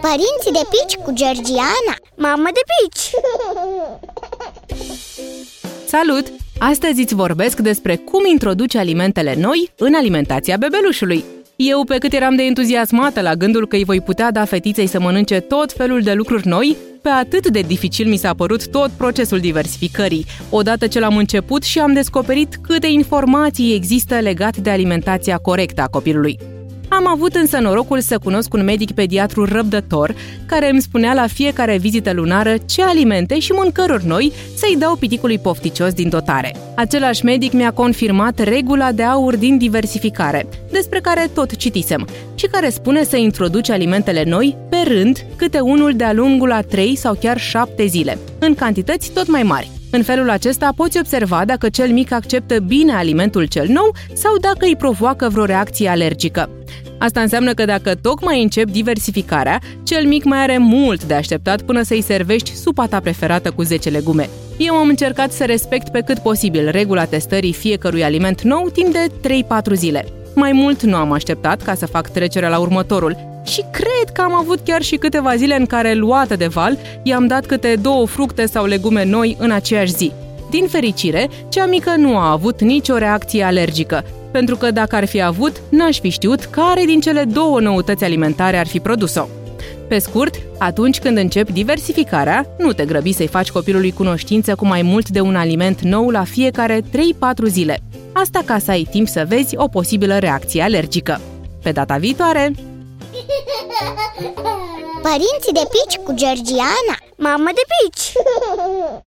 Părinții de pici cu Georgiana Mamă de pici! Salut! Astăzi îți vorbesc despre cum introduce alimentele noi în alimentația bebelușului. Eu, pe cât eram de entuziasmată la gândul că îi voi putea da fetiței să mănânce tot felul de lucruri noi, pe atât de dificil mi s-a părut tot procesul diversificării, odată ce l-am început și am descoperit câte informații există legate de alimentația corectă a copilului. Am avut însă norocul să cunosc un medic pediatru răbdător care îmi spunea la fiecare vizită lunară ce alimente și mâncăruri noi să-i dau piticului pofticios din dotare. Același medic mi-a confirmat regula de aur din diversificare, despre care tot citisem, și care spune să introduci alimentele noi pe rând, câte unul de-a lungul a 3 sau chiar 7 zile, în cantități tot mai mari. În felul acesta poți observa dacă cel mic acceptă bine alimentul cel nou sau dacă îi provoacă vreo reacție alergică. Asta înseamnă că dacă tocmai încep diversificarea, cel mic mai are mult de așteptat până să-i servești supa ta preferată cu 10 legume. Eu am încercat să respect pe cât posibil regula testării fiecărui aliment nou timp de 3-4 zile. Mai mult nu am așteptat ca să fac trecerea la următorul și cred că am avut chiar și câteva zile în care, luată de val, i-am dat câte două fructe sau legume noi în aceeași zi. Din fericire, cea mică nu a avut nicio reacție alergică, pentru că dacă ar fi avut, n-aș fi știut care din cele două noutăți alimentare ar fi produs-o. Pe scurt, atunci când începi diversificarea, nu te grăbi să-i faci copilului cunoștință cu mai mult de un aliment nou la fiecare 3-4 zile. Asta ca să ai timp să vezi o posibilă reacție alergică. Pe data viitoare! Părinții de pici cu Georgiana Mamă de pici!